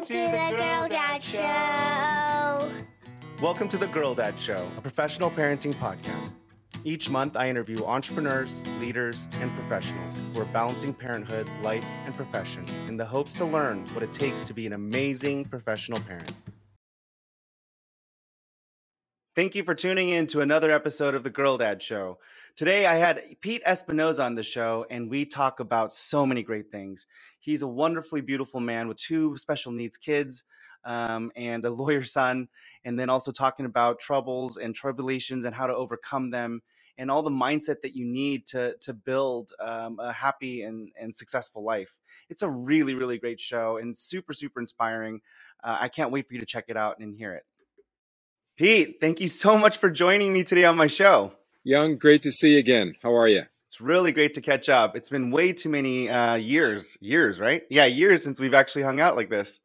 Welcome to the Girl Dad Show. Welcome to the Girl Dad Show, a professional parenting podcast. Each month, I interview entrepreneurs, leaders, and professionals who are balancing parenthood, life, and profession in the hopes to learn what it takes to be an amazing professional parent. Thank you for tuning in to another episode of the Girl Dad Show. Today, I had Pete Espinosa on the show, and we talk about so many great things. He's a wonderfully beautiful man with two special needs kids um, and a lawyer son, and then also talking about troubles and tribulations and how to overcome them and all the mindset that you need to to build um, a happy and, and successful life. It's a really, really great show and super, super inspiring. Uh, I can't wait for you to check it out and hear it. Pete, thank you so much for joining me today on my show. Young, great to see you again. How are you? It's really great to catch up. It's been way too many uh, years, years, right? Yeah, years since we've actually hung out like this.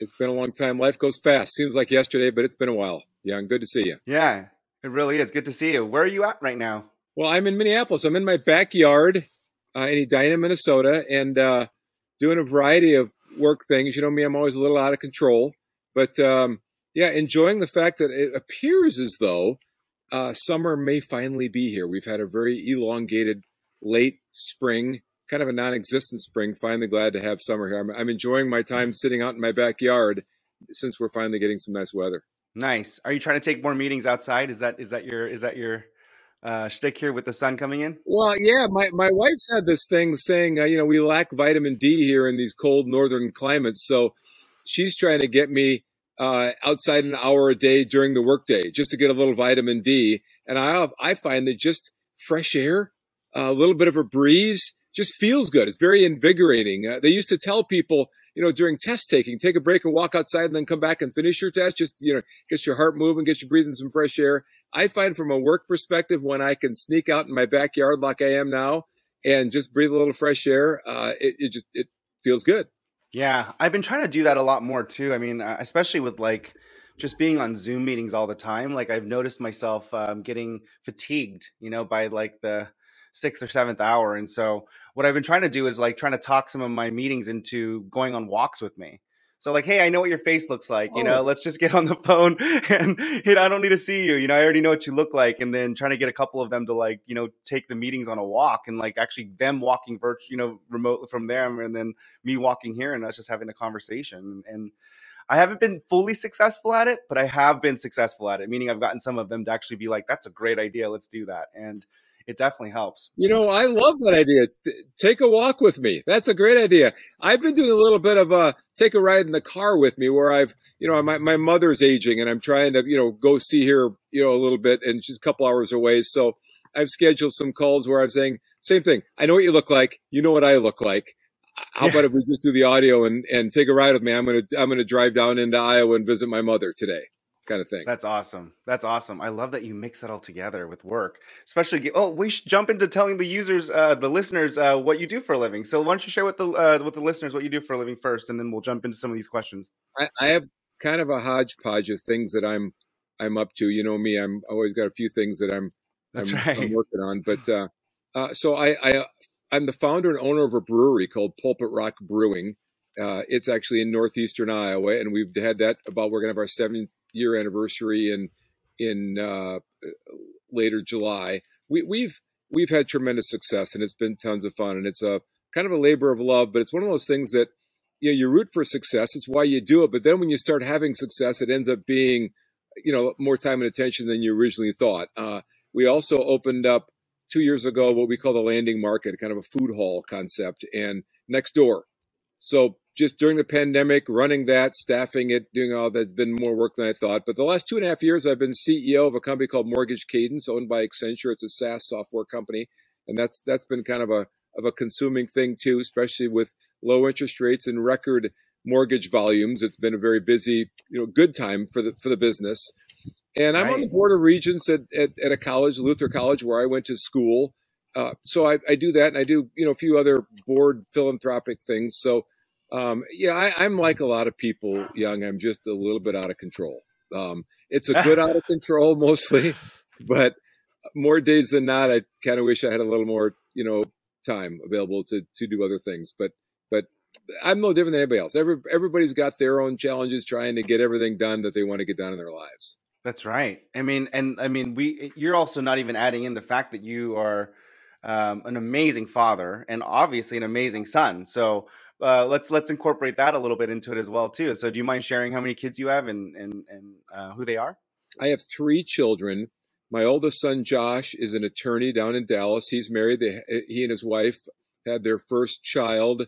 It's been a long time. Life goes fast. Seems like yesterday, but it's been a while. Young, good to see you. Yeah, it really is. Good to see you. Where are you at right now? Well, I'm in Minneapolis. I'm in my backyard uh, in Edina, Minnesota, and uh, doing a variety of work things. You know me, I'm always a little out of control, but um, yeah, enjoying the fact that it appears as though uh, summer may finally be here. We've had a very elongated late spring, kind of a non existent spring. Finally, glad to have summer here. I'm, I'm, enjoying my time sitting out in my backyard since we're finally getting some nice weather. Nice. Are you trying to take more meetings outside? Is that is that your is that your uh, shtick here with the sun coming in? Well, yeah. My my wife's had this thing saying, uh, you know, we lack vitamin D here in these cold northern climates, so she's trying to get me uh, outside an hour a day during the workday just to get a little vitamin D. And I I find that just fresh air, a little bit of a breeze, just feels good. It's very invigorating. Uh, they used to tell people, you know, during test taking, take a break and walk outside and then come back and finish your test. Just, you know, get your heart moving, get you breathing some fresh air. I find from a work perspective, when I can sneak out in my backyard like I am now and just breathe a little fresh air, uh, it, it just, it feels good. Yeah, I've been trying to do that a lot more too. I mean, uh, especially with like just being on Zoom meetings all the time. Like I've noticed myself um, getting fatigued, you know, by like the sixth or seventh hour. And so what I've been trying to do is like trying to talk some of my meetings into going on walks with me. So like, hey, I know what your face looks like. You oh. know, let's just get on the phone and you know, I don't need to see you. You know, I already know what you look like. And then trying to get a couple of them to like, you know, take the meetings on a walk and like actually them walking virtual, you know, remotely from them, and then me walking here and us just having a conversation. And I haven't been fully successful at it, but I have been successful at it. Meaning I've gotten some of them to actually be like, that's a great idea. Let's do that. And it definitely helps. You know, I love that idea. Take a walk with me. That's a great idea. I've been doing a little bit of a take a ride in the car with me where I've, you know, my, my mother's aging and I'm trying to, you know, go see her, you know, a little bit and she's a couple hours away. So I've scheduled some calls where I'm saying, same thing. I know what you look like. You know what I look like. Uh, how yeah. about if we just do the audio and, and take a ride with me? I'm going to, I'm going to drive down into Iowa and visit my mother today kind of thing. That's awesome. That's awesome. I love that you mix that all together with work, especially. Oh, we should jump into telling the users, uh, the listeners, uh, what you do for a living. So why don't you share with the uh, with the listeners what you do for a living first, and then we'll jump into some of these questions. I, I have kind of a hodgepodge of things that I'm I'm up to. You know me. I'm always got a few things that I'm That's I'm, right. I'm working on. But uh, uh, so I, I I'm the founder and owner of a brewery called Pulpit Rock Brewing. Uh, it's actually in northeastern Iowa, and we've had that about. We're gonna have our seventh year anniversary in in uh, later July. We, we've we've had tremendous success, and it's been tons of fun. And it's a kind of a labor of love, but it's one of those things that you know you root for success. It's why you do it. But then when you start having success, it ends up being you know more time and attention than you originally thought. Uh, we also opened up two years ago what we call the landing market, kind of a food hall concept, and next door. So just during the pandemic, running that, staffing it, doing all that's been more work than I thought. But the last two and a half years, I've been CEO of a company called Mortgage Cadence, owned by Accenture. It's a SaaS software company, and that's that's been kind of a of a consuming thing too, especially with low interest rates and record mortgage volumes. It's been a very busy, you know, good time for the for the business. And I'm right. on the board of regents at, at, at, a college, Luther College, where I went to school. Uh, so I, I do that, and I do you know a few other board philanthropic things. So um, yeah, I, am like a lot of people, young. I'm just a little bit out of control. Um, it's a good out of control mostly, but more days than not, I kind of wish I had a little more, you know, time available to to do other things. But but I'm no different than anybody else. Every, everybody's got their own challenges trying to get everything done that they want to get done in their lives. That's right. I mean, and I mean, we. You're also not even adding in the fact that you are um, an amazing father and obviously an amazing son. So uh, let's let's incorporate that a little bit into it as well too. So, do you mind sharing how many kids you have and and and uh, who they are? I have three children. My oldest son Josh is an attorney down in Dallas. He's married. They, he and his wife had their first child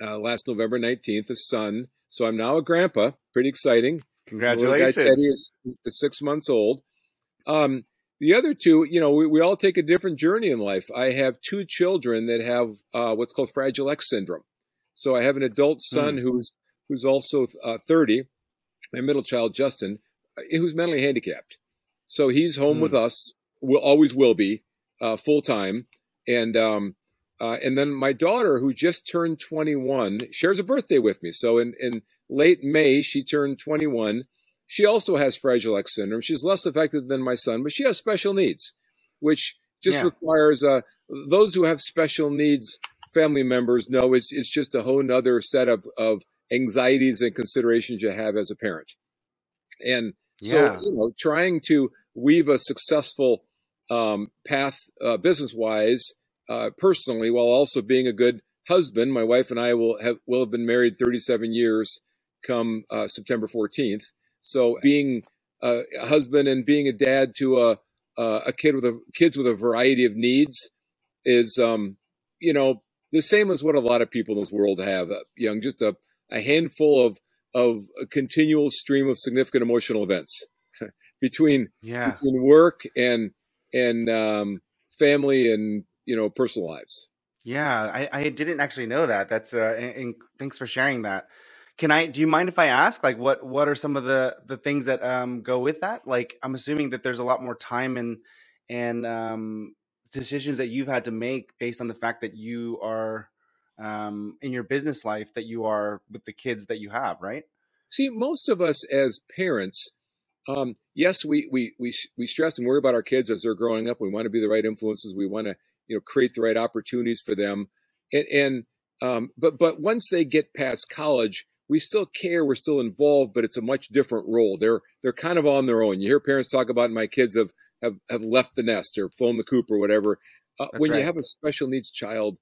uh, last November 19th, a son. So I'm now a grandpa. Pretty exciting. Congratulations. Guy Teddy is, six months old. Um, the other two, you know, we, we, all take a different journey in life. I have two children that have uh, what's called Fragile X syndrome. So I have an adult son mm. who's who's also uh, 30, my middle child Justin, uh, who's mentally handicapped. So he's home mm. with us. Will always will be uh, full time, and um, uh, and then my daughter, who just turned 21, shares a birthday with me. So in in late May, she turned 21. She also has Fragile X syndrome. She's less affected than my son, but she has special needs, which just yeah. requires uh, those who have special needs family members know it's it's just a whole other set of of anxieties and considerations you have as a parent. And so, yeah. you know, trying to weave a successful um, path uh, business wise, uh, personally, while also being a good husband. My wife and I will have will have been married 37 years come uh, September 14th. So being a husband and being a dad to a a kid with a kids with a variety of needs is um, you know the same as what a lot of people in this world have. Uh, young, just a, a handful of of a continual stream of significant emotional events between yeah. between work and and um, family and you know personal lives. Yeah, I, I didn't actually know that. That's uh, and, and thanks for sharing that. Can I? Do you mind if I ask, like, what what are some of the the things that um go with that? Like, I'm assuming that there's a lot more time and and um decisions that you've had to make based on the fact that you are um in your business life that you are with the kids that you have, right? See, most of us as parents, um, yes, we we we we stress and worry about our kids as they're growing up. We want to be the right influences. We want to you know create the right opportunities for them, and, and um, but but once they get past college, we still care, we're still involved, but it's a much different role. They're they're kind of on their own. You hear parents talk about my kids have have, have left the nest or flown the coop or whatever. Uh, when right. you have a special needs child,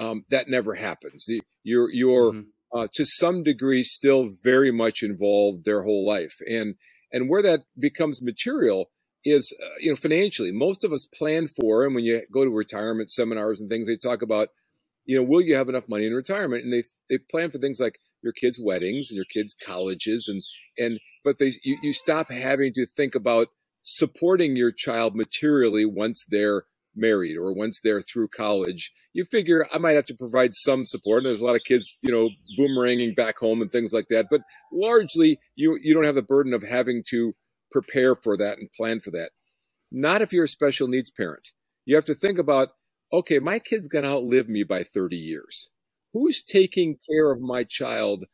um, that never happens. The, you're you're mm-hmm. uh, to some degree still very much involved their whole life, and and where that becomes material is uh, you know financially. Most of us plan for, and when you go to retirement seminars and things, they talk about you know will you have enough money in retirement, and they they plan for things like your kids' weddings and your kids' colleges, and and but they you, you stop having to think about supporting your child materially once they're married or once they're through college. You figure I might have to provide some support. And There's a lot of kids, you know, boomeranging back home and things like that. But largely, you you don't have the burden of having to prepare for that and plan for that. Not if you're a special needs parent. You have to think about, okay, my kid's to outlive me by 30 years. Who's taking care of my child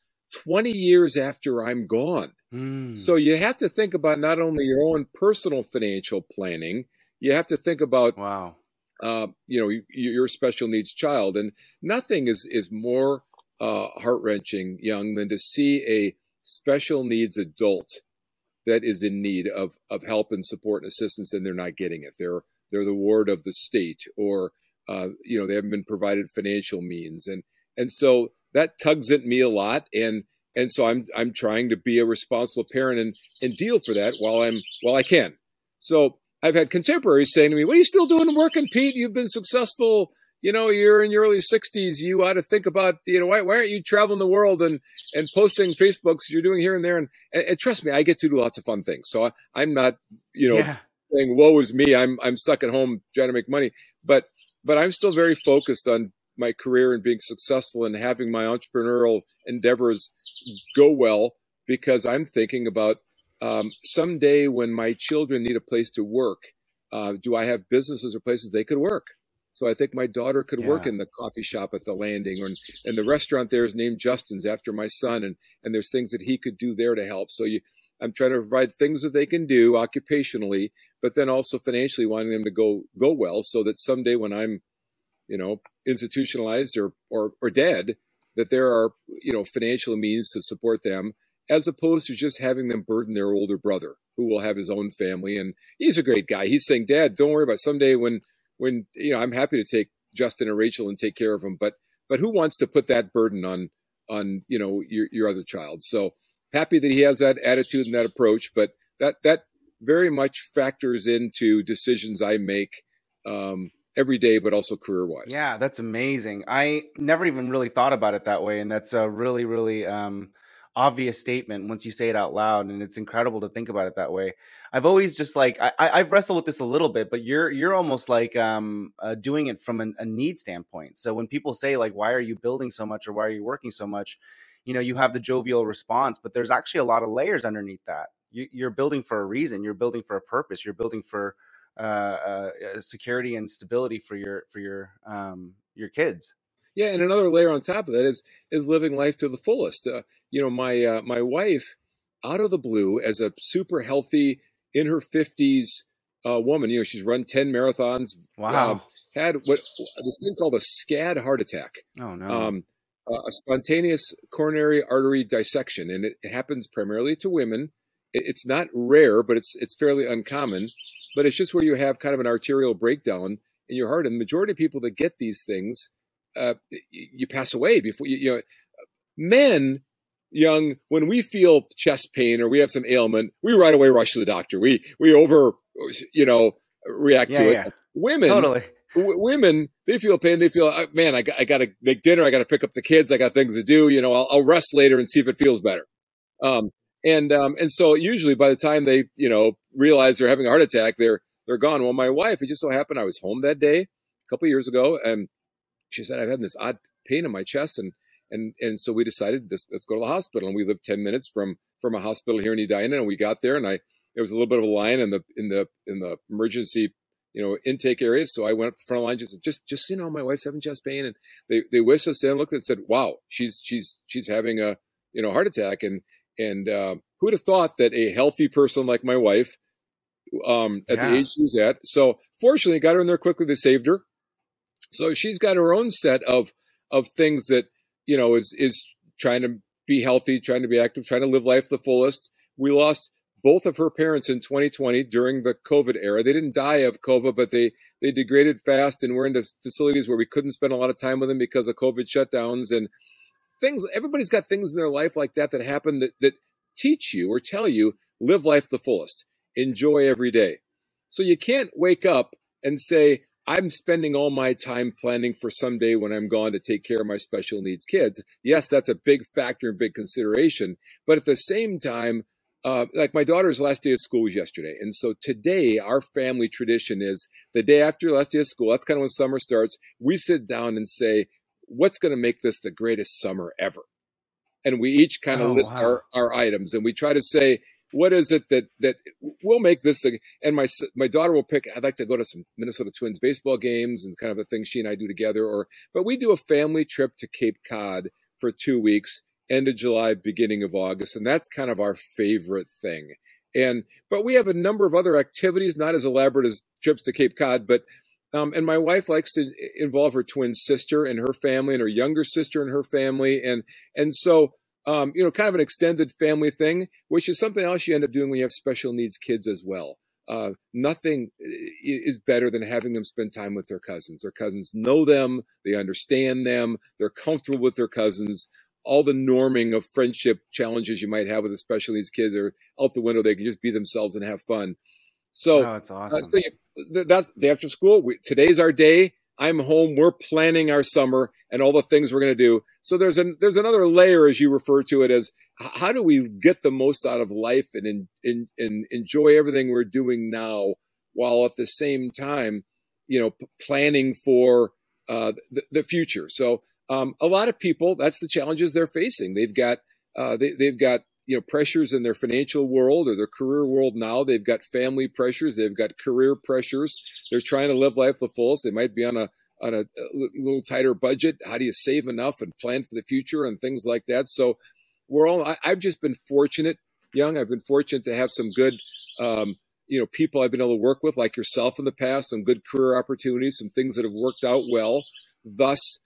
20 years after I'm gone? Mm. So you have to think about not only your own personal financial planning, you have to think about wow, uh, you know, your special needs child, and nothing is is more uh, heart wrenching, young, than to see a special needs adult that is in need of of help and support and assistance, and they're not getting it. They're they're the ward of the state, or uh, you know, they haven't been provided financial means, and and so that tugs at me a lot, and and so I'm I'm trying to be a responsible parent and and deal for that while I'm while I can. So I've had contemporaries saying to me, "What are you still doing working, Pete? You've been successful. You know, you're in your early 60s. You ought to think about, you know, why, why aren't you traveling the world and and posting Facebooks you're doing here and there? And, and, and trust me, I get to do lots of fun things. So I, am not, you know, yeah. saying woe is me. I'm I'm stuck at home trying to make money, but but I'm still very focused on my career and being successful and having my entrepreneurial endeavors go well because I'm thinking about um, someday when my children need a place to work, uh, do I have businesses or places they could work? So I think my daughter could yeah. work in the coffee shop at the landing, or and the restaurant there is named Justin's after my son, and and there's things that he could do there to help. So you, I'm trying to provide things that they can do occupationally, but then also financially wanting them to go go well, so that someday when I'm, you know, institutionalized or or or dead, that there are you know financial means to support them as opposed to just having them burden their older brother who will have his own family. And he's a great guy. He's saying dad don't worry about someday when when you know i'm happy to take justin and rachel and take care of them but but who wants to put that burden on on you know your, your other child? So happy that he has that attitude and that approach but that that very much factors into decisions i make um, every day, but also career wise. Yeah, that's amazing. I never even really thought about it that way, and that's a really, really um, obvious statement once you say it out loud, and it's incredible to think about it that way. I've always just like I, I've wrestled with this a little bit, but you're you're almost like um, uh, doing it from an, a need standpoint. So when people say like, "Why are you building so much?" or "Why are you working so much?" you know, you have the jovial response, but there's actually a lot of layers underneath that. You, you're building for a reason. You're building for a purpose. You're building for uh, uh, uh, security and stability for your for your um, your kids. Yeah, and another layer on top of that is is living life to the fullest. Uh, you know, my uh, my wife, out of the blue, as a super healthy in her fifties uh, woman, you know, she's run ten marathons. Wow. had what this thing called a SCAD heart attack. Oh no. Um, a spontaneous coronary artery dissection, and it, it happens primarily to women. It, it's not rare, but it's it's fairly uncommon but it's just where you have kind of an arterial breakdown in your heart. And the majority of people that get these things, uh, you pass away before you, you know, men young, when we feel chest pain or we have some ailment, we right away rush to the doctor. We, we over, you know, react yeah, to yeah. it. Women, totally. w- women, they feel pain. They feel, uh, man, I got, I got to make dinner. I got to pick up the kids. I got things to do. You know, I'll, I'll rest later and see if it feels better. Um, and um, and so usually by the time they you know realize they're having a heart attack, they're they're gone. Well, my wife, it just so happened I was home that day a couple years ago, and she said I've had this odd pain in my chest, and and and so we decided let's go to the hospital, and we lived ten minutes from from a hospital here in Edina, and we got there, and I there was a little bit of a line in the in the in the emergency you know intake areas, so I went up the front line just just just you know my wife's having chest pain, and they they whisked us in, looked and said, wow, she's she's she's having a you know heart attack, and and uh, who would have thought that a healthy person like my wife, um, at Yeah. the age she was at, so fortunately got her in there quickly. They saved her. So she's got her own set of of things that you know is is trying to be healthy, trying to be active, trying to live life the fullest. We lost both of her parents in 2020 during the COVID era. They didn't die of COVID, but they they degraded fast and were into facilities where we couldn't spend a lot of time with them because of COVID shutdowns and things. Everybody's got things in their life like that that happen that, that teach you or tell you live life the fullest, enjoy every day. So you can't wake up and say, I'm spending all my time planning for someday when I'm gone to take care of my special needs kids. Yes, that's a big factor and big consideration. But at the same time, uh, like my daughter's last day of school was yesterday. And so today, our family tradition is the day after last day of school, that's kind of when summer starts, we sit down and say, what's going to make this the greatest summer ever? And we each kind of Oh, list wow. our, our items and we try to say, what is it that that will make this the and my my daughter will pick i'd like to go to some minnesota twins baseball games and kind of the thing she and i do together or but we do a family trip to cape cod for two weeks end of july beginning of august and that's kind of our favorite thing and but we have a number of other activities not as elaborate as trips to cape cod but um, and my wife likes to involve her twin sister and her family and her younger sister and her family and and so um, you know, kind of an extended family thing, which is something else you end up doing when you have special needs kids as well. Uh, nothing is better than having them spend time with their cousins. Their cousins know them, they understand them, they're comfortable with their cousins. All the norming of friendship challenges you might have with the special needs kids are out the window. They can just be themselves and have fun. So, oh, that's uh, awesome. so you, that's the after school. We, today's our day. I'm home. We're planning our summer and all the things we're going to do. So there's an there's another layer, as you refer to it, as how do we get the most out of life and in, in, and enjoy everything we're doing now, while at the same time, you know, p- planning for uh, the, the future. So um, a lot of people, that's the challenges they're facing. They've got uh, they, they've got you know pressures in their financial world or their career world now. They've got family pressures. They've got career pressures. They're trying to live life the fullest. They might be on a on a, a little tighter budget. How do you save enough and plan for the future and things like that? So we're all. I, I've just been fortunate, young. I've been fortunate to have some good. Um, you know, people I've been able to work with, like yourself in the past, some good career opportunities, some things that have worked out well. Thus,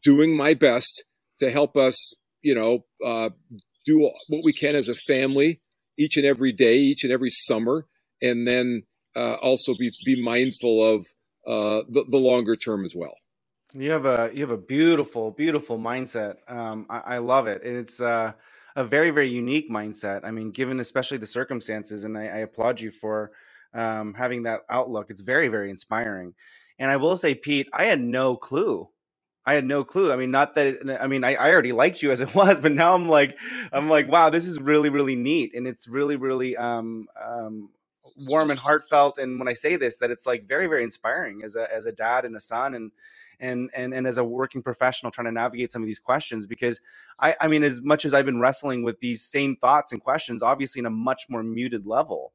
doing my best to help us, you know, uh, do what we can as a family each and every day, each and every summer, and then uh, also be be mindful of uh, the, the longer term as well. You have a you have a beautiful, beautiful mindset. Um, I, I, love it, and it's uh, a very, very unique mindset. I mean, given especially the circumstances, and I, I applaud you for um, having that outlook. It's very, very inspiring. And I will say, Pete, I had no clue. I had no clue. I mean, not that. It, I mean, I, I already liked you as it was, but now I'm like, I'm like, wow, this is really, really neat, and it's really, really um, um, warm and heartfelt. And when I say this, that it's like very, very inspiring as a as a dad and a son, and and and and as a working professional trying to navigate some of these questions because I I mean as much as I've been wrestling with these same thoughts and questions obviously in a much more muted level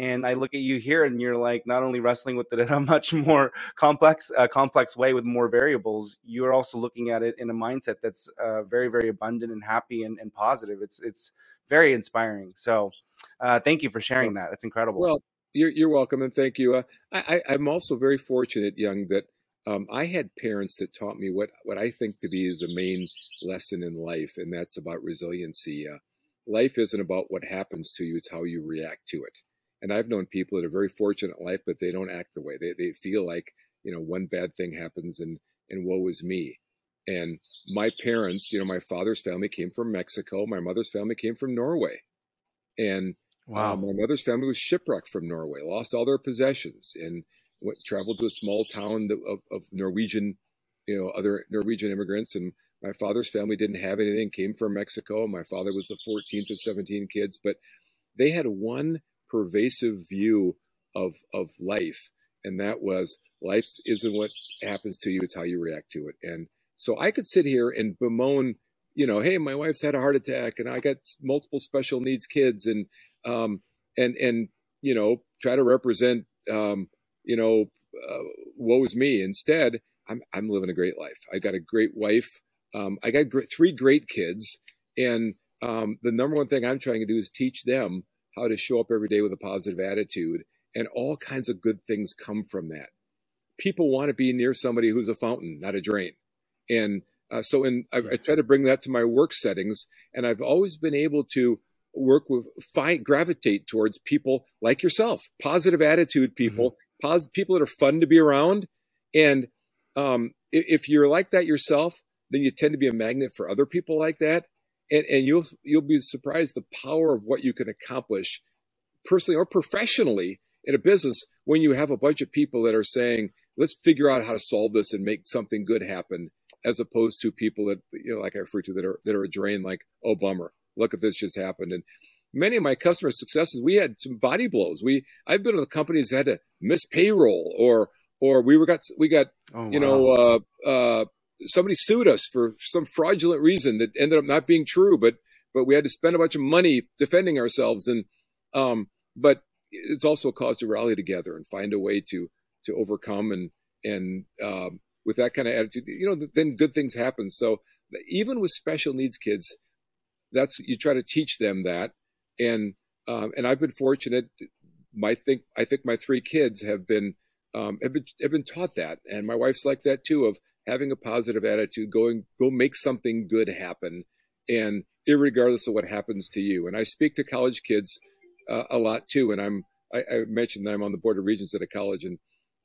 and I look at you here and you're like not only wrestling with it in a much more complex uh, complex way with more variables you're also looking at it in a mindset that's uh, very very abundant and happy and, and positive. It's it's very inspiring. So uh, thank you for sharing that. That's incredible. well you're, you're welcome and thank you. Uh, I, I'm also very fortunate young that um, I had parents that taught me what, what I think to be is the main lesson in life, and that's about resiliency. Uh, life isn't about what happens to you, it's how you react to it. And I've known people that are very fortunate in life, but they don't act the way. They, they feel like, you know, one bad thing happens and, and woe is me. And my parents, you know, my father's family came from Mexico. My mother's family came from Norway. And uh, wow. my mother's family was shipwrecked from Norway, lost all their possessions. And went, traveled to a small town of, of Norwegian, you know, other Norwegian immigrants. And my father's family didn't have anything, came from Mexico. My father was the 14th of 17 kids, but they had one pervasive view of, of life. And that was life isn't what happens to you, it's how you react to it. And so I could sit here and bemoan, you know, hey, my wife's had a heart attack and I got multiple special needs kids and, um, and, and, you know, try to represent, um, you know, uh, woe me. Instead, I'm I'm living a great life. I got a great wife. Um, I got gr- three great kids, and um, the number one thing I'm trying to do is teach them how to show up every day with a positive attitude, and all kinds of good things come from that. People want to be near somebody who's a fountain, not a drain, and uh, so in I, I try to bring that to my work settings, and I've always been able to work with find gravitate towards people like yourself positive attitude people positive people that are fun to be around. And um, if you're like that yourself, then you tend to be a magnet for other people like that. And, and you'll you'll be surprised the power of what you can accomplish personally or professionally in a business when you have a bunch of people that are saying, let's figure out how to solve this and make something good happen, as opposed to people that you know, like I refer to that are that are a drain, like, oh bummer, look at this just happened. And many of my customer successes, we had some body blows. We I've been with companies that had to miss payroll or or we were got we got oh, you wow. know uh, uh, somebody sued us for some fraudulent reason that ended up not being true, but but we had to spend a bunch of money defending ourselves and um, but it's also a cause to rally together and find a way to to overcome and and um, with that kind of attitude, you know, then good things happen. So even with special needs kids, that's you try to teach them that and um, and I've been fortunate. My think I think my three kids have been um, have been have been taught that, and my wife's like that too of having a positive attitude, going go make something good happen, and regardless of what happens to you. And I speak to college kids uh, a lot too, and I'm I, I, mentioned that I'm on the board of regents at a college, and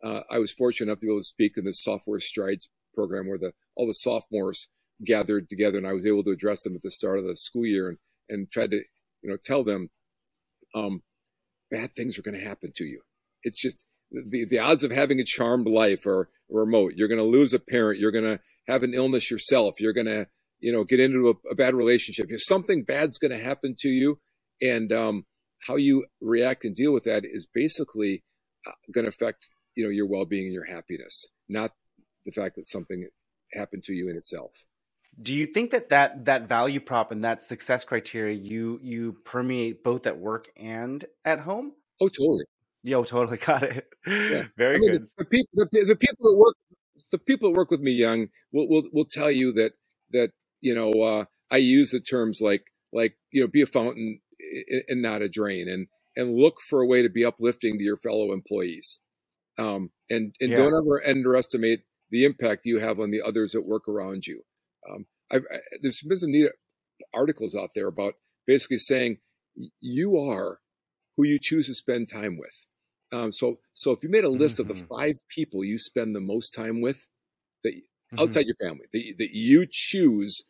uh, I was fortunate enough to be able to speak in the sophomore strides program where the all the sophomores gathered together, and I was able to address them at the start of the school year and and tried to you know, tell them um, bad things are going to happen to you. It's just the, the odds of having a charmed life are remote. You're going to lose a parent. You're going to have an illness yourself. You're going to, you know, get into a, a bad relationship. If something bad's going to happen to you, and um, how you react and deal with that is basically uh, going to affect, you know, your well-being and your happiness, not the fact that something happened to you in itself do you think that that that value prop and that success criteria you you permeate both at work and at home oh totally yo totally got it yeah. very I mean, good the, the, people the, the, people that work the people that work with me young will will, will tell you that that you know uh, i use the terms like like you know be a fountain and not a drain and and look for a way to be uplifting to your fellow employees um, and and yeah. don't ever underestimate the impact you have on the others that work around you um, I've, I, there's been some neat articles out there about basically saying you are who you choose to spend time with. Um, so, so if you made a list mm-hmm. of the mm-hmm. five people you spend the most time with, that mm-hmm. outside your family, that, that you choose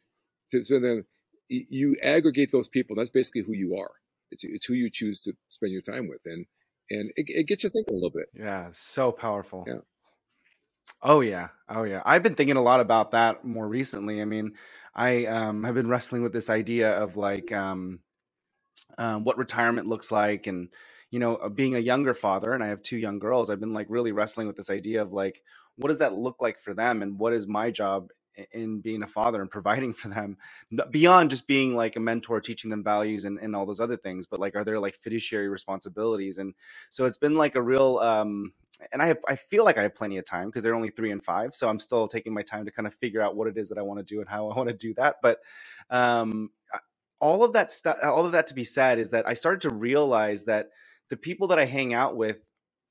to spend them, you aggregate those people. that's basically who you are. It's it's who you choose to spend your time with, and and it, it gets you thinking a little bit. Yeah, so powerful. Yeah. Oh yeah, oh yeah. I've been thinking a lot about that more recently. I mean, I um, have been wrestling with this idea of like um, um, what retirement looks like, and you know, being a younger father, and I have two young girls. I've been like really wrestling with this idea of like, what does that look like for them, and what is my job in being a father and providing for them beyond just being like a mentor teaching them values and, and all those other things but like are there like fiduciary responsibilities and so it's been like a real um and I have, I feel like I have plenty of time because they're only three and five, so I'm still taking my time to kind of figure out what it is that I want to do and how I want to do that. But um, all of that stuff, all of that to be said, is that I started to realize that the people that I hang out with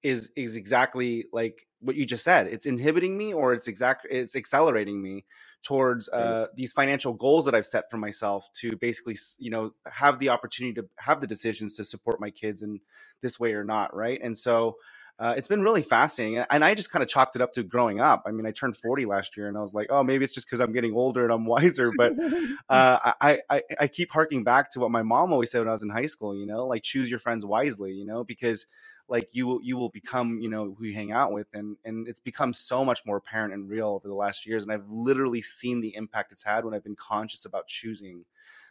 is is exactly like what you just said. It's inhibiting me, or it's exact, it's accelerating me towards uh, these financial goals that I've set for myself to basically, you know, have the opportunity to have the decisions to support my kids in this way or not, right? And so uh, it's been really fascinating. And I just kind of chalked it up to growing up. I mean, I turned 40 last year and I was like, oh, maybe it's just because I'm getting older and I'm wiser. But uh, I, I, I keep harking back to what my mom always said when I was in high school, you know, like choose your friends wisely, you know, because like you you will become you know who you hang out with and and it's become so much more apparent and real over the last years and i've literally seen the impact it's had when i've been conscious about choosing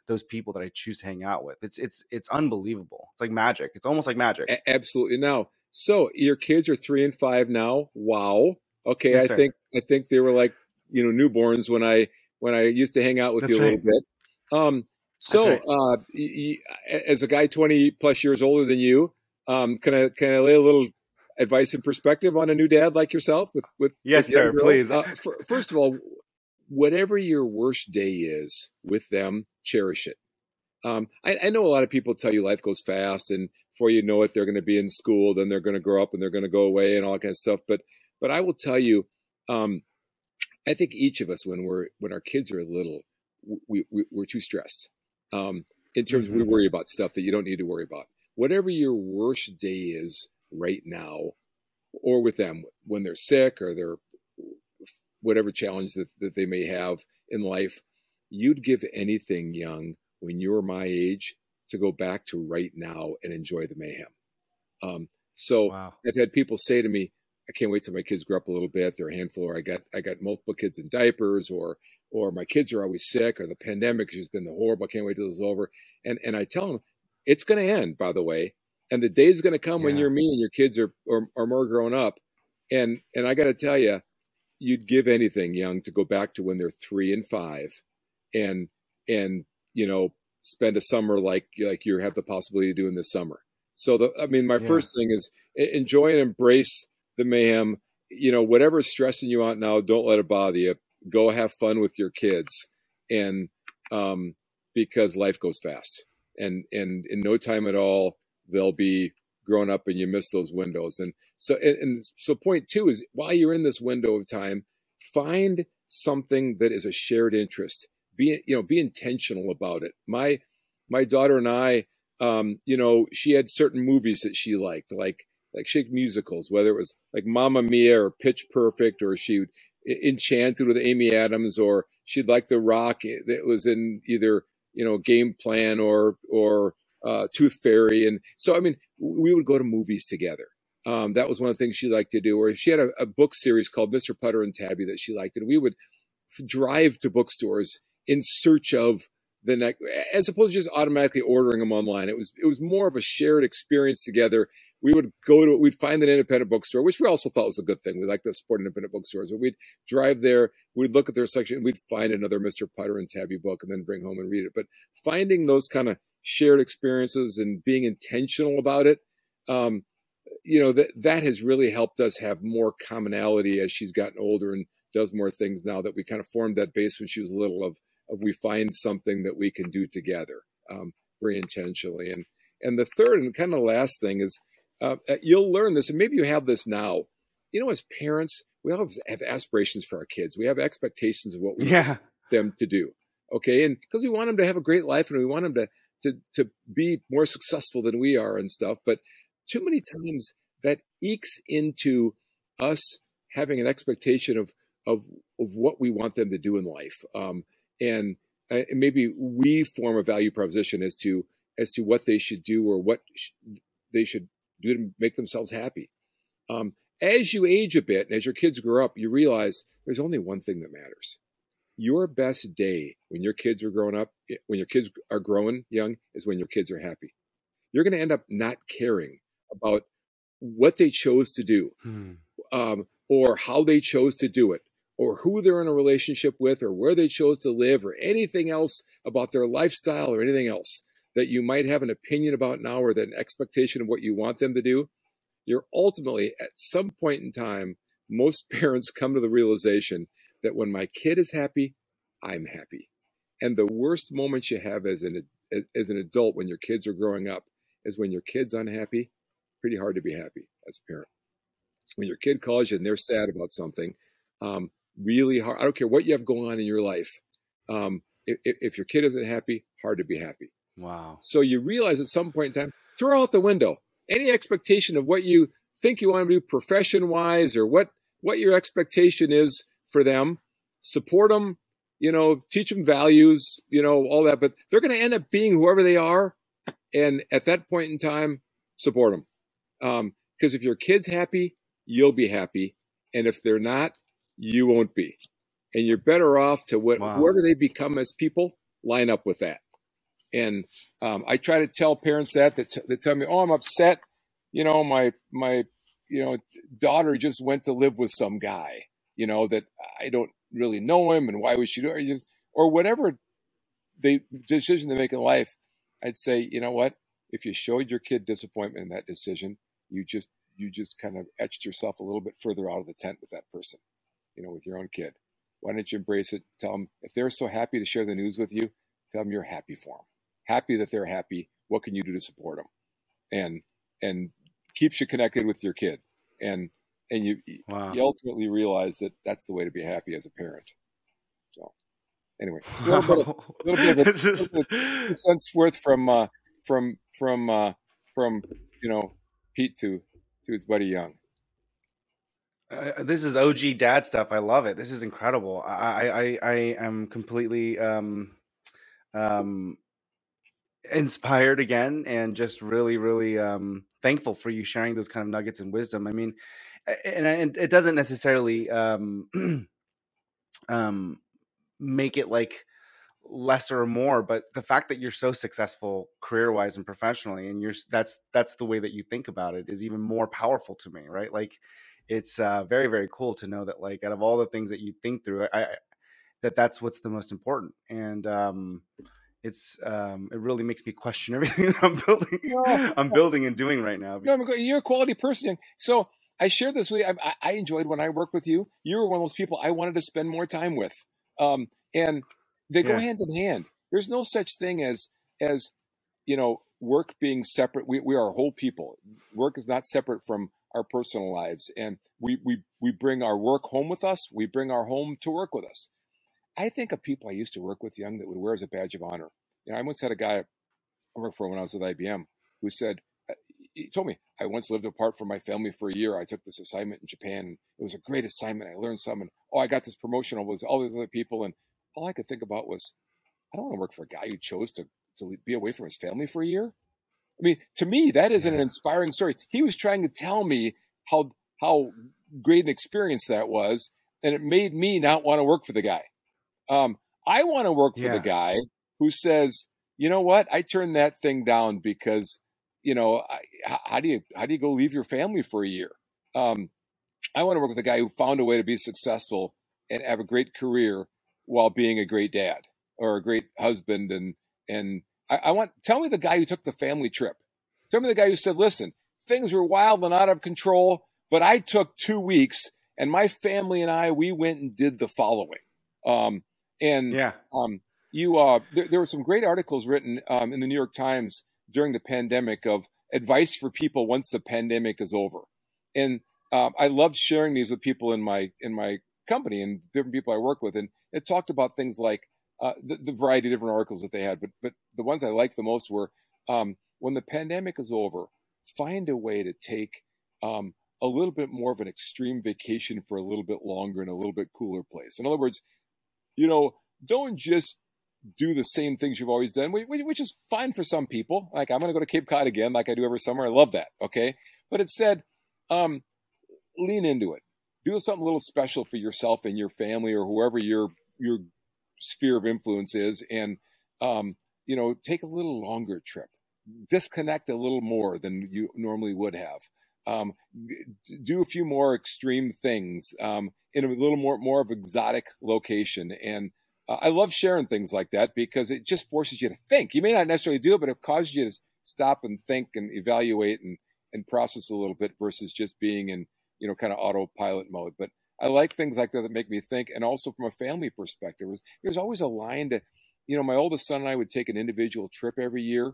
those people that i choose to hang out with it's it's it's unbelievable it's like magic it's almost like magic A- absolutely now so your kids are three and five now. Wow. Okay, yes, I sir. think I think they were like you know newborns when I when I used to hang out with That's you a right. little bit. Um, so right. uh, y- y- as a guy twenty plus years older than you, um, can I can I lay a little advice and perspective on a new dad like yourself with with yes with sir please uh, for, first of all whatever your worst day is with them cherish it um, I, I, know a lot of people tell you life goes fast and before you know it, they're going to be in school, then they're going to grow up and they're going to go away and all that kind of stuff. But but I will tell you, um, I think each of us, when we're when our kids are little, we, we are too stressed. Um, in terms mm-hmm. of we worry about stuff that you don't need to worry about. Whatever your worst day is right now, or with them when they're sick or they're whatever challenge that, that they may have in life, you'd give anything young when you were my age to go back to right now and enjoy the mayhem. Um, so wow. I've had people say to me, I can't wait till my kids grow up a little bit. They're a handful, or I got I got multiple kids in diapers, or or my kids are always sick, or the pandemic has just been the horrible. I can't wait till it's over. And and I tell them it's going to end, by the way, and the day is going to come yeah. when you're me and your kids are, are are more grown up. And and I got to tell you, you'd give anything, young, to go back to when they're three and five, and and you know spend a summer like like you have the possibility of doing this summer. So the I mean, my yeah. first thing is enjoy and embrace the mayhem. You know, whatever's stressing you out now, don't let it bother you. Go have fun with your kids, and um, because life goes fast, and and in no time at all they'll be grown up, and you miss those windows. And so and, and so point two is while you're in this window of time, find something that is a shared interest be you know be intentional about it. My my daughter and i um you know she had certain movies that she liked like like she musicals whether it was like Mamma Mia or Pitch Perfect or she would enchanted with amy adams or she'd like the rock that was in either you know game plan or or uh, tooth fairy. And so i mean we would go to movies together. Um, that was one of the things she liked to do. Or she had a, a book series called mr putter and tabby that she liked and we would drive to bookstores in search of the next, as opposed to just automatically ordering them online. It was it was more of a shared experience together. We would go to we'd find an independent bookstore, which we also thought was a good thing. We like to support independent bookstores. but we'd drive there, we'd look at their section, and we'd find another Mr. Putter and Tabby book, and then bring home and read it. But finding those kind of shared experiences and being intentional about it, um, you know, that that has really helped us have more commonality as she's gotten older and does more things now. That we kind of formed that base when she was a little of of we find something that we can do together um, very intentionally. And and the third and kind of last thing is uh, uh, you'll learn this, and maybe you have this now. You know, as parents, we all have aspirations for our kids. We have expectations of what we yeah. want them to do. Okay. And because we want them to have a great life and we want them to, to, to be more successful than we are and stuff. But too many times that ekes into us having an expectation of, of, of what we want them to do in life. Um, and, uh, and maybe we form a value proposition as to, as to what they should do or what sh- they should do to make themselves happy. Um, as you age a bit and as your kids grow up, you realize there's only one thing that matters. Your best day when your kids are growing up, eh, when your kids are growing young, is when your kids are happy. You're going to end up not caring about what they chose to do, hmm. um, or how they chose to do it, or who they're in a relationship with, or where they chose to live, or anything else about their lifestyle, or anything else that you might have an opinion about now, or that an expectation of what you want them to do you're ultimately at some point in time, most parents come to the realization that when my kid is happy, I'm happy. And the worst moments you have as an as an adult when your kids are growing up is when your kid's unhappy. Pretty hard to be happy as a parent. When your kid calls you and they're sad about something, um, really hard. I don't care what you have going on in your life. Um, if, if your kid isn't happy, hard to be happy. Wow. So you realize at some point in time, throw out the window any expectation of what you think you want to do profession wise or what what your expectation is for them support them you know teach them values you know all that but they're going to end up being whoever they are and at that point in time support them because um, if your kid's happy you'll be happy and if they're not you won't be and you're better off to what, wow. whoever they become as people line up with that and um, I try to tell parents that that, t- that tell me, "Oh, I'm upset. You know, my my you know daughter just went to live with some guy. You know that I don't really know him, and why would she do it? Or, just, or whatever the decision they make in life." I'd say, you know what? If you showed your kid disappointment in that decision, you just you just kind of etched yourself a little bit further out of the tent with that person. You know, with your own kid. Why don't you embrace it? Tell them if they're so happy to share the news with you, tell them you're happy for them happy that they're happy. What can you do to support them? And and keeps you connected with your kid. And and you wow. you ultimately realize that that's the way to be happy as a parent. So anyway, a little bit of, a little bit of a, is... a sense worth from uh, from from uh, from you know Pete to to his buddy Young. Uh, this is OG dad stuff. I love it. This is incredible. I I I am completely um um inspired again and just really really um thankful for you sharing those kind of nuggets and wisdom i mean and, and it doesn't necessarily um um make it like lesser or more but the fact that you're so successful career wise and professionally and you're that's that's the way that you think about it is even more powerful to me right like it's uh very very cool to know that like out of all the things that you think through I, I that that's what's the most important and um it's um, it really makes me question everything I'm building. I'm building and doing right now. No, you're a quality person. So I shared this with you. I, I, enjoyed when I worked with you. You were one of those people I wanted to spend more time with, um, and they go yeah. hand in hand. There's no such thing as as you know work being separate. We we are whole people. Work is not separate from our personal lives, and we we we bring our work home with us. We bring our home to work with us. I think of people I used to work with young that would wear as a badge of honor. You know, I once had a guy I worked for when I was with IBM who said, uh, he told me, I once lived apart from my family for a year. I took this assignment in Japan. It was a great assignment. I learned something. Oh, I got this promotion over all these other people. And all I could think about was, I don't want to work for a guy who chose to, to be away from his family for a year. I mean, to me, that is an inspiring story. He was trying to tell me how how great an experience that was, and it made me not want to work for the guy. Um, I want to work for yeah. the guy who says, you know what, I turned that thing down because, you know, I, how do you how do you go leave your family for a year? Um, I want to work with a guy who found a way to be successful and have a great career while being a great dad or a great husband. And and I, I want tell me the guy who took the family trip. Tell me the guy who said, listen, things were wild and out of control, but I took two weeks and my family and I we went and did the following. Um, and yeah, um, you uh, there, there, were some great articles written um, in the New York Times during the pandemic of advice for people once the pandemic is over. And um, I loved sharing these with people in my in my company and different people I work with. And it talked about things like uh, the, the, variety of different articles that they had. But but the ones I liked the most were um, when the pandemic is over, find a way to take um, a little bit more of an extreme vacation for a little bit longer in a little bit cooler place. In other words, you know, don't just do the same things you've always done, which is fine for some people. Like I'm going to go to Cape Cod again, like I do every summer. I love that. Okay, but it said, um, lean into it. Do something a little special for yourself and your family or whoever your your sphere of influence is, and um, you know, take a little longer trip. Disconnect a little more than you normally would have. Um, do a few more extreme things um, in a little more more of exotic location and uh, I love sharing things like that because it just forces you to think. You may not necessarily do it, but it causes you to stop and think and evaluate and, and process a little bit versus just being in, you know, kind of autopilot mode. But I like things like that that make me think. And also from a family perspective, was, there's always a line to, you know, my oldest son and I would take an individual trip every year.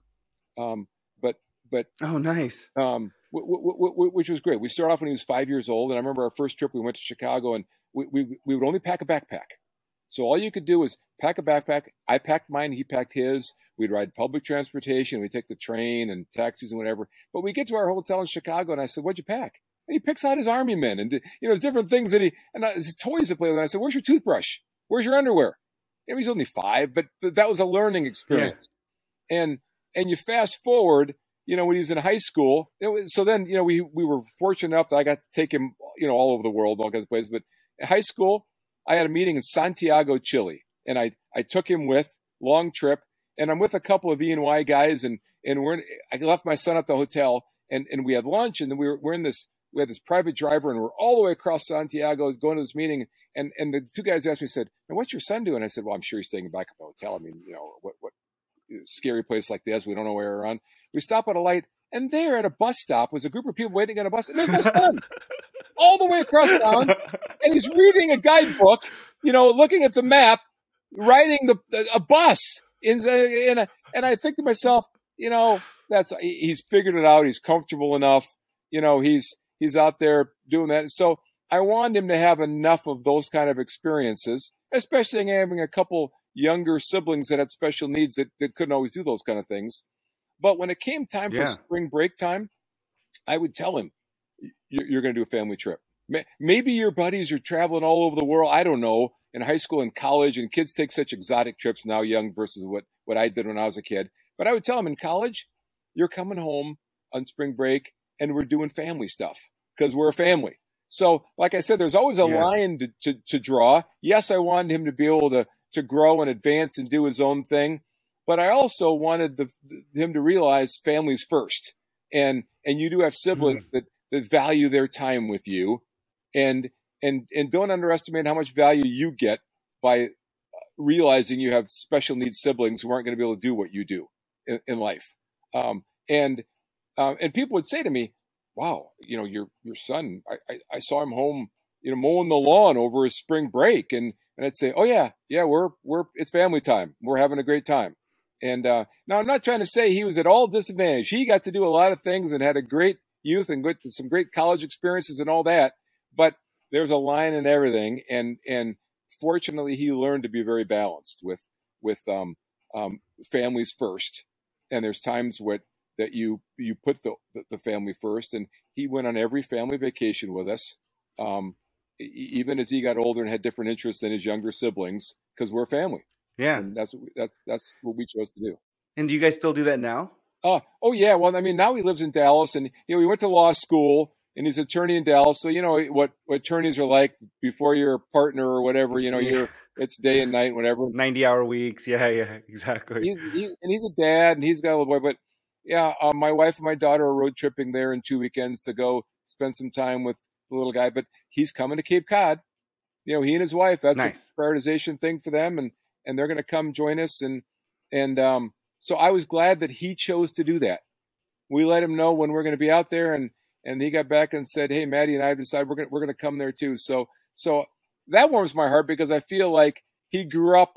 Um, but, but, oh, nice. Um, w- w- w- which was great. We started off when he was five years old. And I remember our first trip, we went to Chicago and we, we, we would only pack a backpack so all you could do was pack a backpack. I packed mine, he packed his. We'd ride public transportation. We'd take the train and taxis and whatever. But we get to our hotel in Chicago, and I said, "What'd you pack?" And he picks out his army men and you know, different things that he and his toys to play with. And I said, "Where's your toothbrush? Where's your underwear?" You know, he's only five, but, but that was a learning experience. Yeah. And and you fast forward, you know, when he was in high school. Was, so then, you know, we we were fortunate enough that I got to take him, you know, all over the world, all kinds of places. But in high school, I had a meeting in Santiago, Chile, and I I took him with long trip, and I'm with a couple of E&Y guys, and and we're in, I left my son at the hotel, and and we had lunch, and then we were we're in this we had this private driver, and we're all the way across Santiago going to this meeting, and and the two guys asked me, said, And "What's your son doing?" I said, "Well, I'm sure he's staying back at the hotel. I mean, you know, what what scary place like this, we don't know where we're on." We stop at a light, and there at a bus stop was a group of people waiting on a bus, and there's my son. all the way across town, and he's reading a guidebook, you know, looking at the map, riding the a bus in in a, and I think to myself, you know, that's he's figured it out. He's comfortable enough, you know. He's he's out there doing that. So I want him to have enough of those kind of experiences, especially having a couple younger siblings that had special needs that, that couldn't always do those kind of things. But when it came time yeah. for spring break time, I would tell him, you're going to do a family trip. Maybe your buddies are traveling all over the world. I don't know. In high school and college, and kids take such exotic trips now, young versus what what I did when I was a kid. But I would tell them in college, you're coming home on spring break, and we're doing family stuff because we're a family. So, like I said, there's always a yeah. line to, to, to draw. Yes, I wanted him to be able to to grow and advance and do his own thing, but I also wanted the, him to realize families first. And and you do have siblings mm. that that value their time with you and and and don't underestimate how much value you get by realizing you have special needs siblings who aren't going to be able to do what you do in, in life um, and um, and people would say to me wow you know your your son I, I, I saw him home you know mowing the lawn over his spring break and and I'd say oh yeah yeah we're we're it's family time we're having a great time and uh, now I'm not trying to say he was at all disadvantaged. He got to do a lot of things and had a great youth and went to some great college experiences and all that. But there's a line in everything, and and fortunately, he learned to be very balanced with with um, um, families first. And there's times what that you you put the, the, family first, and he went on every family vacation with us. Um, even as he got older and had different interests than his younger siblings, because we're family. Yeah, and that's what we, that, that's what we chose to do. And do you guys still do that now? Uh, oh yeah. Well, I mean, now he lives in Dallas, and you know, he went to law school, and he's an attorney in Dallas. So you know what, what attorneys are like before you're a partner or whatever. You know, you're it's day and night, whatever. Ninety hour weeks. Yeah, yeah, exactly. He's, he, and he's a dad, and he's got a little boy. But yeah, uh, my wife and my daughter are road tripping there in two weekends to go spend some time with the little guy. But he's coming to Cape Cod. You know, he and his wife. That's nice. a prioritization thing for them, and and they're going to come join us and and um so I was glad that he chose to do that. We let him know when we're going to be out there, and and he got back and said, "Hey, Maddie and I have decided we're going we're going to come there too." So so that warms my heart because I feel like he grew up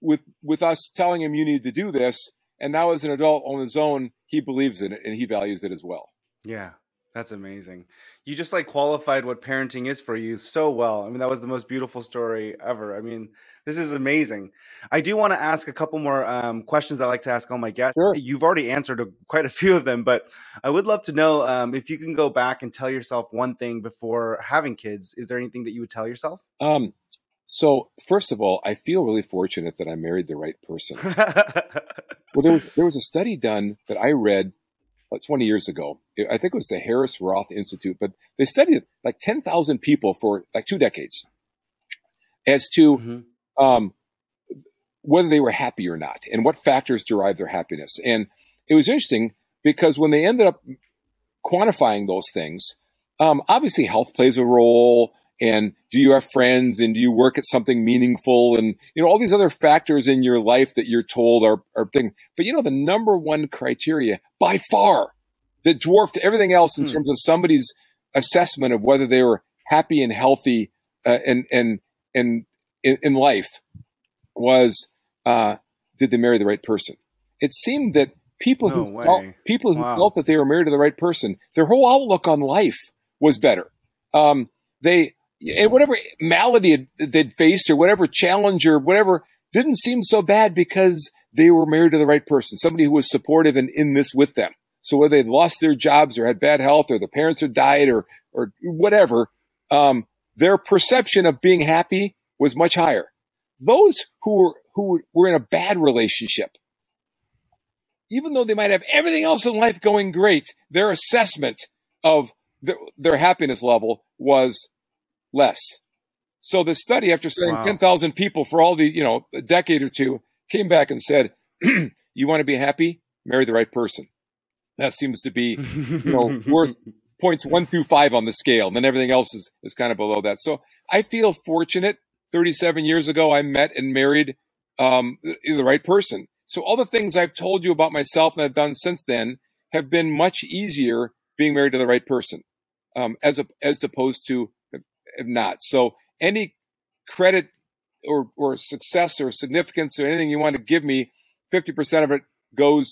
with with us telling him you need to do this, and now as an adult on his own, he believes in it and he values it as well. Yeah, that's amazing. You just like qualified what parenting is for you so well. I mean, that was the most beautiful story ever. I mean, This is amazing. I do want to ask a couple more um, questions I like to ask all my guests. Sure. You've already answered a, quite a few of them, but I would love to know um, if you can go back and tell yourself one thing before having kids. Is there anything that you would tell yourself? Um, so first of all, I feel really fortunate that I married the right person. Well, there was, there was a study done that I read uh, 20 years ago. I think it was the Harris Roth Institute, but they studied like 10,000 people for like two decades as to Mhm. um, whether they were happy or not and what factors derive their happiness. And it was interesting because when they ended up quantifying those things, um, obviously health plays a role. And do you have friends and do you work at something meaningful and you know all these other factors in your life that you're told are are thing. But you know the number one criteria by far that dwarfed everything else in Hmm. terms of somebody's assessment of whether they were happy and healthy uh, and and and in, in life was uh, did they marry the right person? It seemed that people No who felt, people who Wow. felt that they were married to the right person, their whole outlook on life was better. Um, they and whatever malady they'd faced or whatever challenge or whatever didn't seem so bad because they were married to the right person, somebody who was supportive and in this with them. So whether they'd lost their jobs or had bad health or the parents had died or or whatever, um, their perception of being happy was much higher. Those who were who were in a bad relationship, even though they might have everything else in life going great, their assessment of their, their happiness level was less. So the study, after studying Wow. 10,000 people for all the, you know, a decade or two, came back and said, you want to be happy? Marry the right person. That seems to be you know, worth- points one through five on the scale, and then everything else is, is kind of below that. So I feel fortunate. 37 years ago, I met and married um, the, the right person. So all the things I've told you about myself and I've done since then have been much easier being married to the right person, um, as a, as opposed to not. So any credit or or success or significance or anything you want to give me, 50% of it goes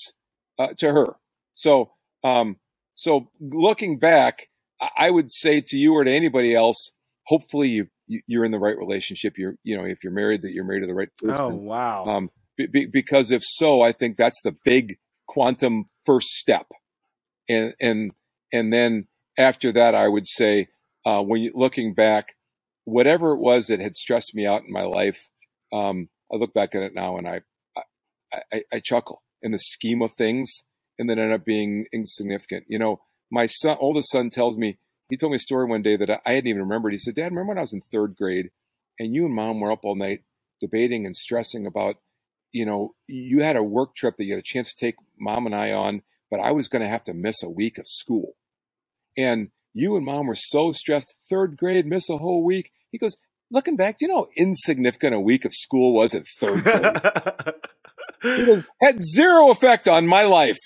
uh, to her. So um, so looking back, I- I would say to you or to anybody else, hopefully you, you you're in the right relationship. You're you know if you're married that you're married to the right person. oh wow. Um, be, be, because if so, I think that's the big quantum first step, and and and then after that, I would say uh, when you looking back, whatever it was that had stressed me out in my life, um, I look back at it now and I, I I I chuckle in the scheme of things, and then end up being insignificant. You know, my son, oldest son, tells me he told me a story one day that I, I hadn't even remembered. He said, "Dad, remember when I was in third grade, and you and Mom were up all night debating and stressing about." you know, you had a work trip that you had a chance to take mom and I on, but I was going to have to miss a week of school. And you and mom were so stressed, third grade, miss a whole week. He goes, looking back, do you know how insignificant a week of school was at third grade? He goes, had zero effect on my life.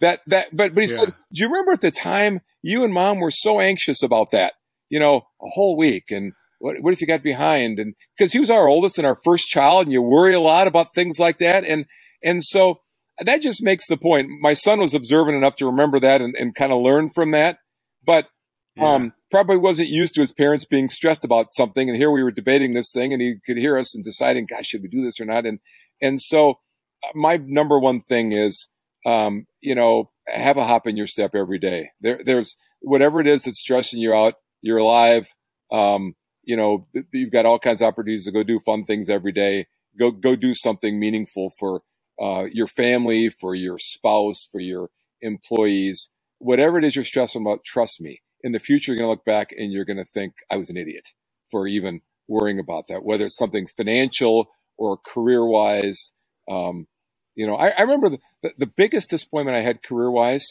That, that, but, but he Yeah. said, do you remember at the time you and mom were so anxious about that, you know, a whole week and what, what if you got behind? And because he was our oldest and our first child, and you worry a lot about things like that. And and so that just makes the point. My son was observant enough to remember that and, and kind of learn from that, but Yeah. um, probably wasn't used to his parents being stressed about something. And here we were debating this thing, and he could hear us and deciding, "Gosh, should we do this or not?" And and so uh, my number one thing is, um, you know, have a hop in your step every day. There, there's whatever it is that's stressing you out. You're alive. Um, you know, you've got all kinds of opportunities to go do fun things every day. Go go do something meaningful for uh, your family, for your spouse, for your employees. Whatever it is you're stressing about, trust me. In the future, you're going to look back and you're going to think I was an idiot for even worrying about that. Whether it's something financial or career wise, um, you know, I, I remember the, the, the biggest disappointment I had career wise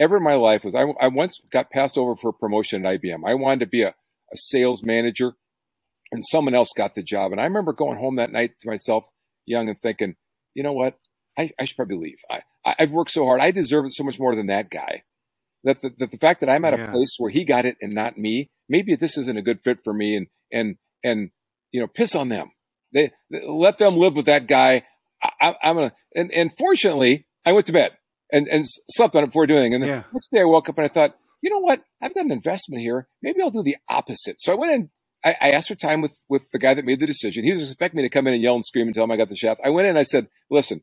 ever in my life was I, I once got passed over for a promotion at IBM. I wanted to be a, a sales manager, and someone else got the job. And I remember going home that night to myself, young, and thinking, you know what? I, I should probably leave. I, I've worked so hard. I deserve it so much more than that guy. That the, that the fact that I'm at Yeah. a place where he got it and not me, maybe this isn't a good fit for me. And and and you know, piss on them. They, they- let them live with that guy. I, I'm gonna. And and fortunately, I went to bed and and slept on it before doing. it. And the next day, I woke up and I thought, you know what? I've got an investment here. Maybe I'll do the opposite. So I went in. I, I, asked for time with with the guy that made the decision. He was expecting me to come in and yell and scream and tell him I got the shaft. I went in and I said, "Listen,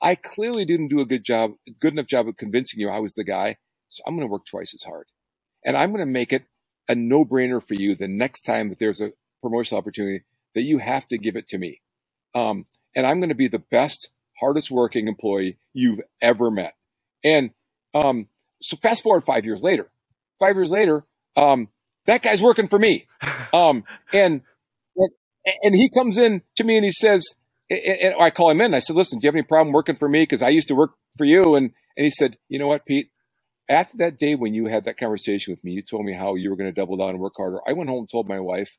I clearly didn't do a good job, good enough job of convincing you I was the guy. So I'm going to work twice as hard, and I'm going to make it a no brainer for you the next time that there's a promotional opportunity that you have to give it to me. Um, and I'm going to be the best, hardest working employee you've ever met. And um, so fast forward five years later, five years later, um, that guy's working for me. Um, and, and he comes in to me and he says, and I call him in. I said, listen, do you have any problem working for me? Cause I used to work for you. And, and he said, you know what, Pete, after that day when you had that conversation with me, you told me how you were going to double down and work harder. I went home and told my wife,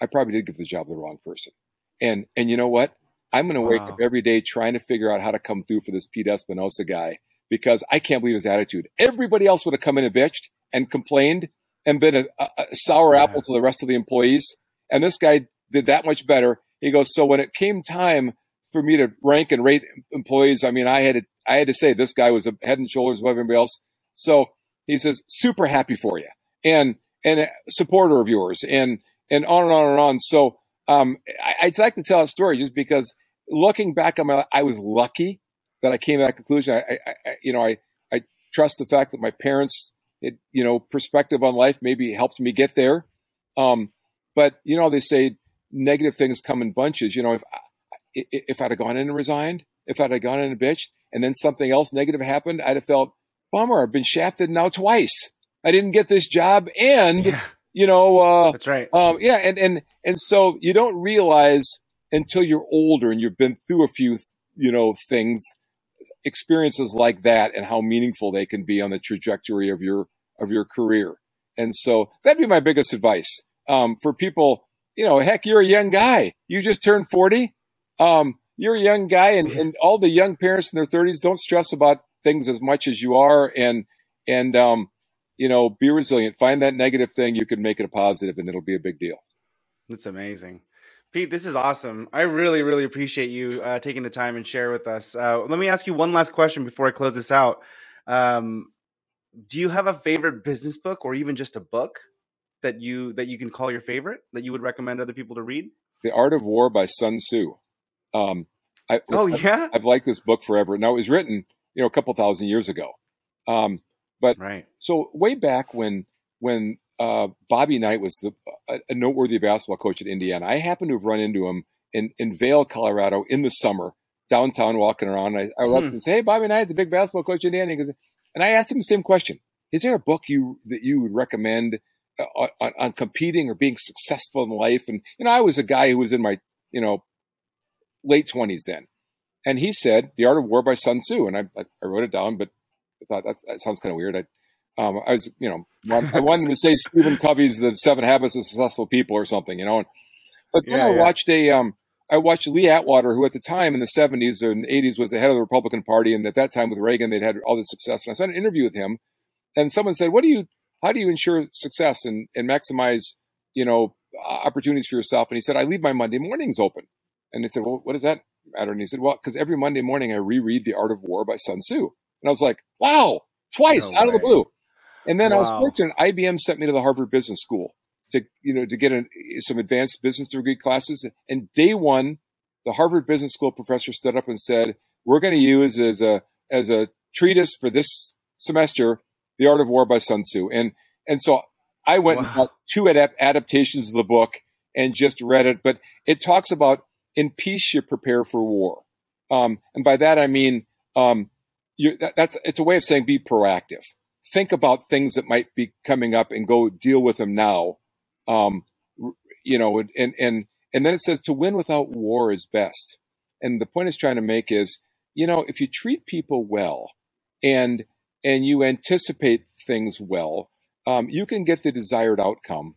I probably did give the job to the wrong person. And, and you know what? I'm going to wake wow. up every day trying to figure out how to come through for this Pete Espinosa guy because I can't believe his attitude. Everybody else would have come in and bitched and complained and been a, a sour yeah. apple to the rest of the employees. And this guy did that much better. He goes, so when it came time for me to rank and rate employees, I mean, I had to, I had to say this guy was a head and shoulders above everybody else. So he says, super happy for you and, and a supporter of yours and, and on and on and on. So, um, I, would like to tell a story just because looking back on my, life, I was lucky that I came to that conclusion. I, I, I you know, I, I trust the fact that my parents, it, you know, perspective on life maybe helped me get there. Um, but you know, they say negative things come in bunches. You know, if if I'd have gone in and resigned, if I'd have gone in and bitched, and then something else negative happened, I'd have felt bummer. I've been shafted now twice. I didn't get this job, and yeah. you know, uh, that's right. Um, yeah, and and and so you don't realize until you're older and you've been through a few, you know, things, experiences like that, and how meaningful they can be on the trajectory of your of your career. And so that'd be my biggest advice um, for people. You know, heck, you're a young guy. You just turned forty. Um, you're a young guy, and, and all the young parents in their 30s don't stress about things as much as you are, and and um, you know, be resilient. Find that negative thing. You can make it a positive, and it'll be a big deal. That's amazing. Pete, this is awesome. I really, really appreciate you uh, taking the time and share with us. Uh, let me ask you one last question before I close this out. Um, do you have a favorite business book, or even just a book that you that you can call your favorite that you would recommend other people to read? The Art of War by Sun Tzu. Um, I, oh yeah, I've, I've, liked this book forever. Now it was written, you know, a couple thousand years ago. Um, but right. So way back when when uh, Bobby Knight was the, a, a, noteworthy basketball coach at Indiana. I happened to have run into him in, in Vail, Colorado in the summer, downtown walking around. I, I went hmm. and say, Hey, Bobby Knight, the big basketball coach at Indiana. Goes, and I asked him the same question. Is there a book you that you would recommend uh, on, on, competing or being successful in life? And, you know, I was a guy who was in my, you know, late 20s then. And he said, The Art of War by Sun Tzu. And I, I wrote it down, but I thought that sounds kind of weird. I, um, I was, you know, I wanted to say Stephen Covey's The Seven Habits of Successful People or something, you know. But then yeah, I yeah. watched a, um, I watched Lee Atwater, who at the time in the 70s and 80s was the head of the Republican Party, and at that time with Reagan, they'd had all this success. And I saw an interview with him, and someone said, "What do you? How do you ensure success and and maximize, you know, opportunities for yourself?" And he said, "I leave my Monday mornings open." And they said, "Well, what is that matter?" And he said, "Well, because every Monday morning I reread The Art of War by Sun Tzu." And I was like, "Wow, twice no out of the blue." And then wow. I was fortunate. IBM sent me to the Harvard Business School to you know to get a, some advanced business degree classes. And day one, the Harvard Business School professor stood up and said, "We're going to use as a as a treatise for this semester, The Art of War by Sun Tzu." And and so I went wow. and got two adaptations of the book and just read it. But it talks about in peace you prepare for war, um, and by that I mean um, that, that's it's a way of saying be proactive think about things that might be coming up and go deal with them now. Um, you know, and, and, and then it says to win without war is best. And the point it's trying to make is, you know, if you treat people well and, and you anticipate things well, um, you can get the desired outcome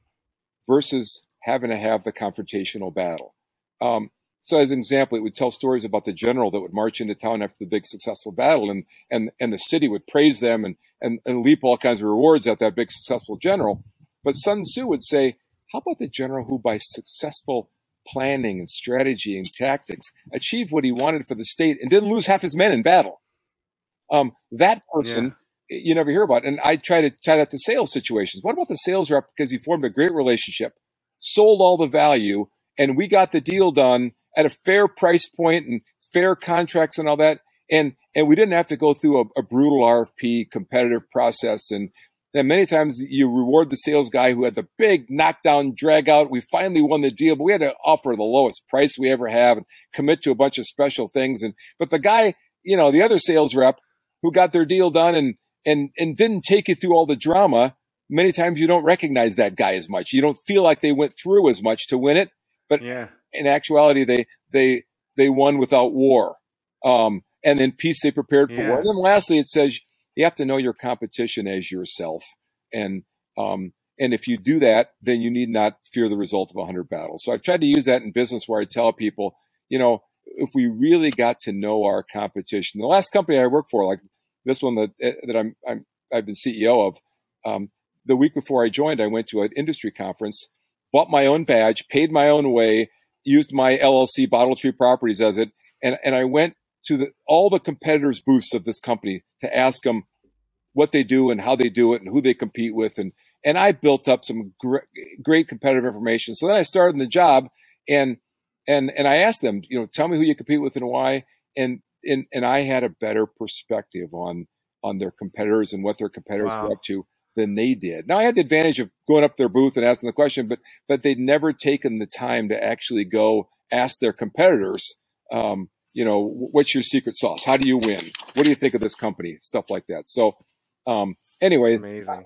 versus having to have the confrontational battle. Um, so as an example, it would tell stories about the general that would march into town after the big successful battle and and and the city would praise them and and, and leap all kinds of rewards at that big successful general. But Sun Tzu would say, how about the general who by successful planning and strategy and tactics achieved what he wanted for the state and didn't lose half his men in battle? Um, that person yeah. you never hear about. And I try to tie that to sales situations. What about the sales rep because he formed a great relationship, sold all the value, and we got the deal done at a fair price point and fair contracts and all that. And and we didn't have to go through a, a brutal RFP competitive process. And, and many times you reward the sales guy who had the big knockdown drag out. We finally won the deal, but we had to offer the lowest price we ever have and commit to a bunch of special things. And but the guy, you know, the other sales rep who got their deal done and and and didn't take you through all the drama, many times you don't recognize that guy as much. You don't feel like they went through as much to win it. But yeah. In actuality, they they they won without war. Um, and then peace they prepared for yeah. war. And then lastly, it says you have to know your competition as yourself. And um, and if you do that, then you need not fear the result of a hundred battles. So I've tried to use that in business where I tell people, you know, if we really got to know our competition, the last company I worked for, like this one that eh, that I'm, I'm I've been CEO of, um, the week before I joined, I went to an industry conference, bought my own badge, paid my own way, used my LLC Bottle Tree Properties as it, and and I went to the, all the competitors' booths of this company to ask them what they do and how they do it and who they compete with, and and I built up some great, great competitive information. So then I started in the job, and and and I asked them, you know, tell me who you compete with and why, and and and I had a better perspective on on their competitors and what their competitors wow. were up to than they did. Now I had the advantage of going up their booth and asking the question, but but they'd never taken the time to actually go ask their competitors, um, you know, what's your secret sauce? How do you win? What do you think of this company? Stuff like that. So um, anyway,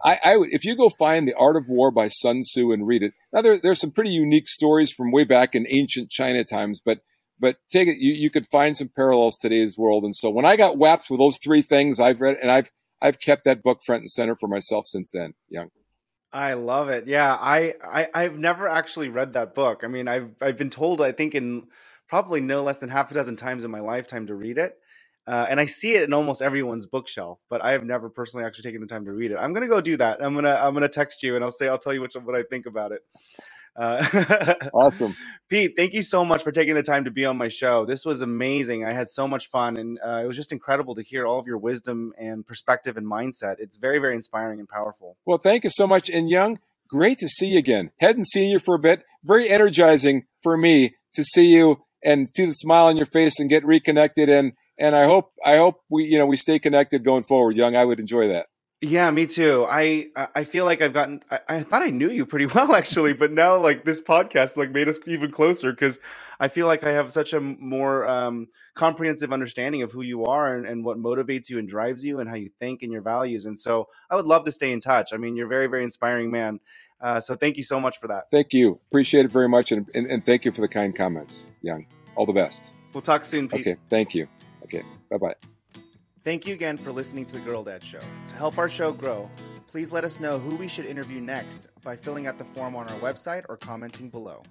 I, I would if you go find the Art of War by Sun Tzu and read it. Now there there's some pretty unique stories from way back in ancient China times, but but take it you, you could find some parallels today's world. And so when I got whapped with those three things, I've read and I've I've kept that book front and center for myself since then. Young. I love it. Yeah, I, I I've never actually read that book. I mean, I've I've been told I think in probably no less than half a dozen times in my lifetime to read it. Uh, and I see it in almost everyone's bookshelf, but I have never personally actually taken the time to read it. I'm gonna go do that. I'm gonna I'm gonna text you and I'll say I'll tell you which what I think about it. Uh, awesome. Pete, thank you so much for taking the time to be on my show. This was amazing. I had so much fun, and uh, it was just incredible to hear all of your wisdom and perspective and mindset. It's very, very inspiring and powerful. Well, thank you so much. And Young, great to see you again. Hadn't seen you for a bit. Very energizing for me to see you and see the smile on your face and get reconnected. And and I hope I hope we you know we stay connected going forward. Young, I would enjoy that. Yeah, me too. I I feel like I've gotten. I, I, thought I knew you pretty well actually, but now like this podcast like made us even closer because I feel like I have such a more um, comprehensive understanding of who you are and, and what motivates you and drives you and how you think and your values. And so I would love to stay in touch. I mean, you're a very very inspiring man. Uh, so thank you so much for that. Thank you. Appreciate it very much, and, and, and thank you for the kind comments, Young. All the best. We'll talk soon. Pete. Okay. Thank you. Okay. Bye bye. Thank you again for listening to the Girl Dad Show. To help our show grow, please let us know who we should interview next by filling out the form on our website or commenting below.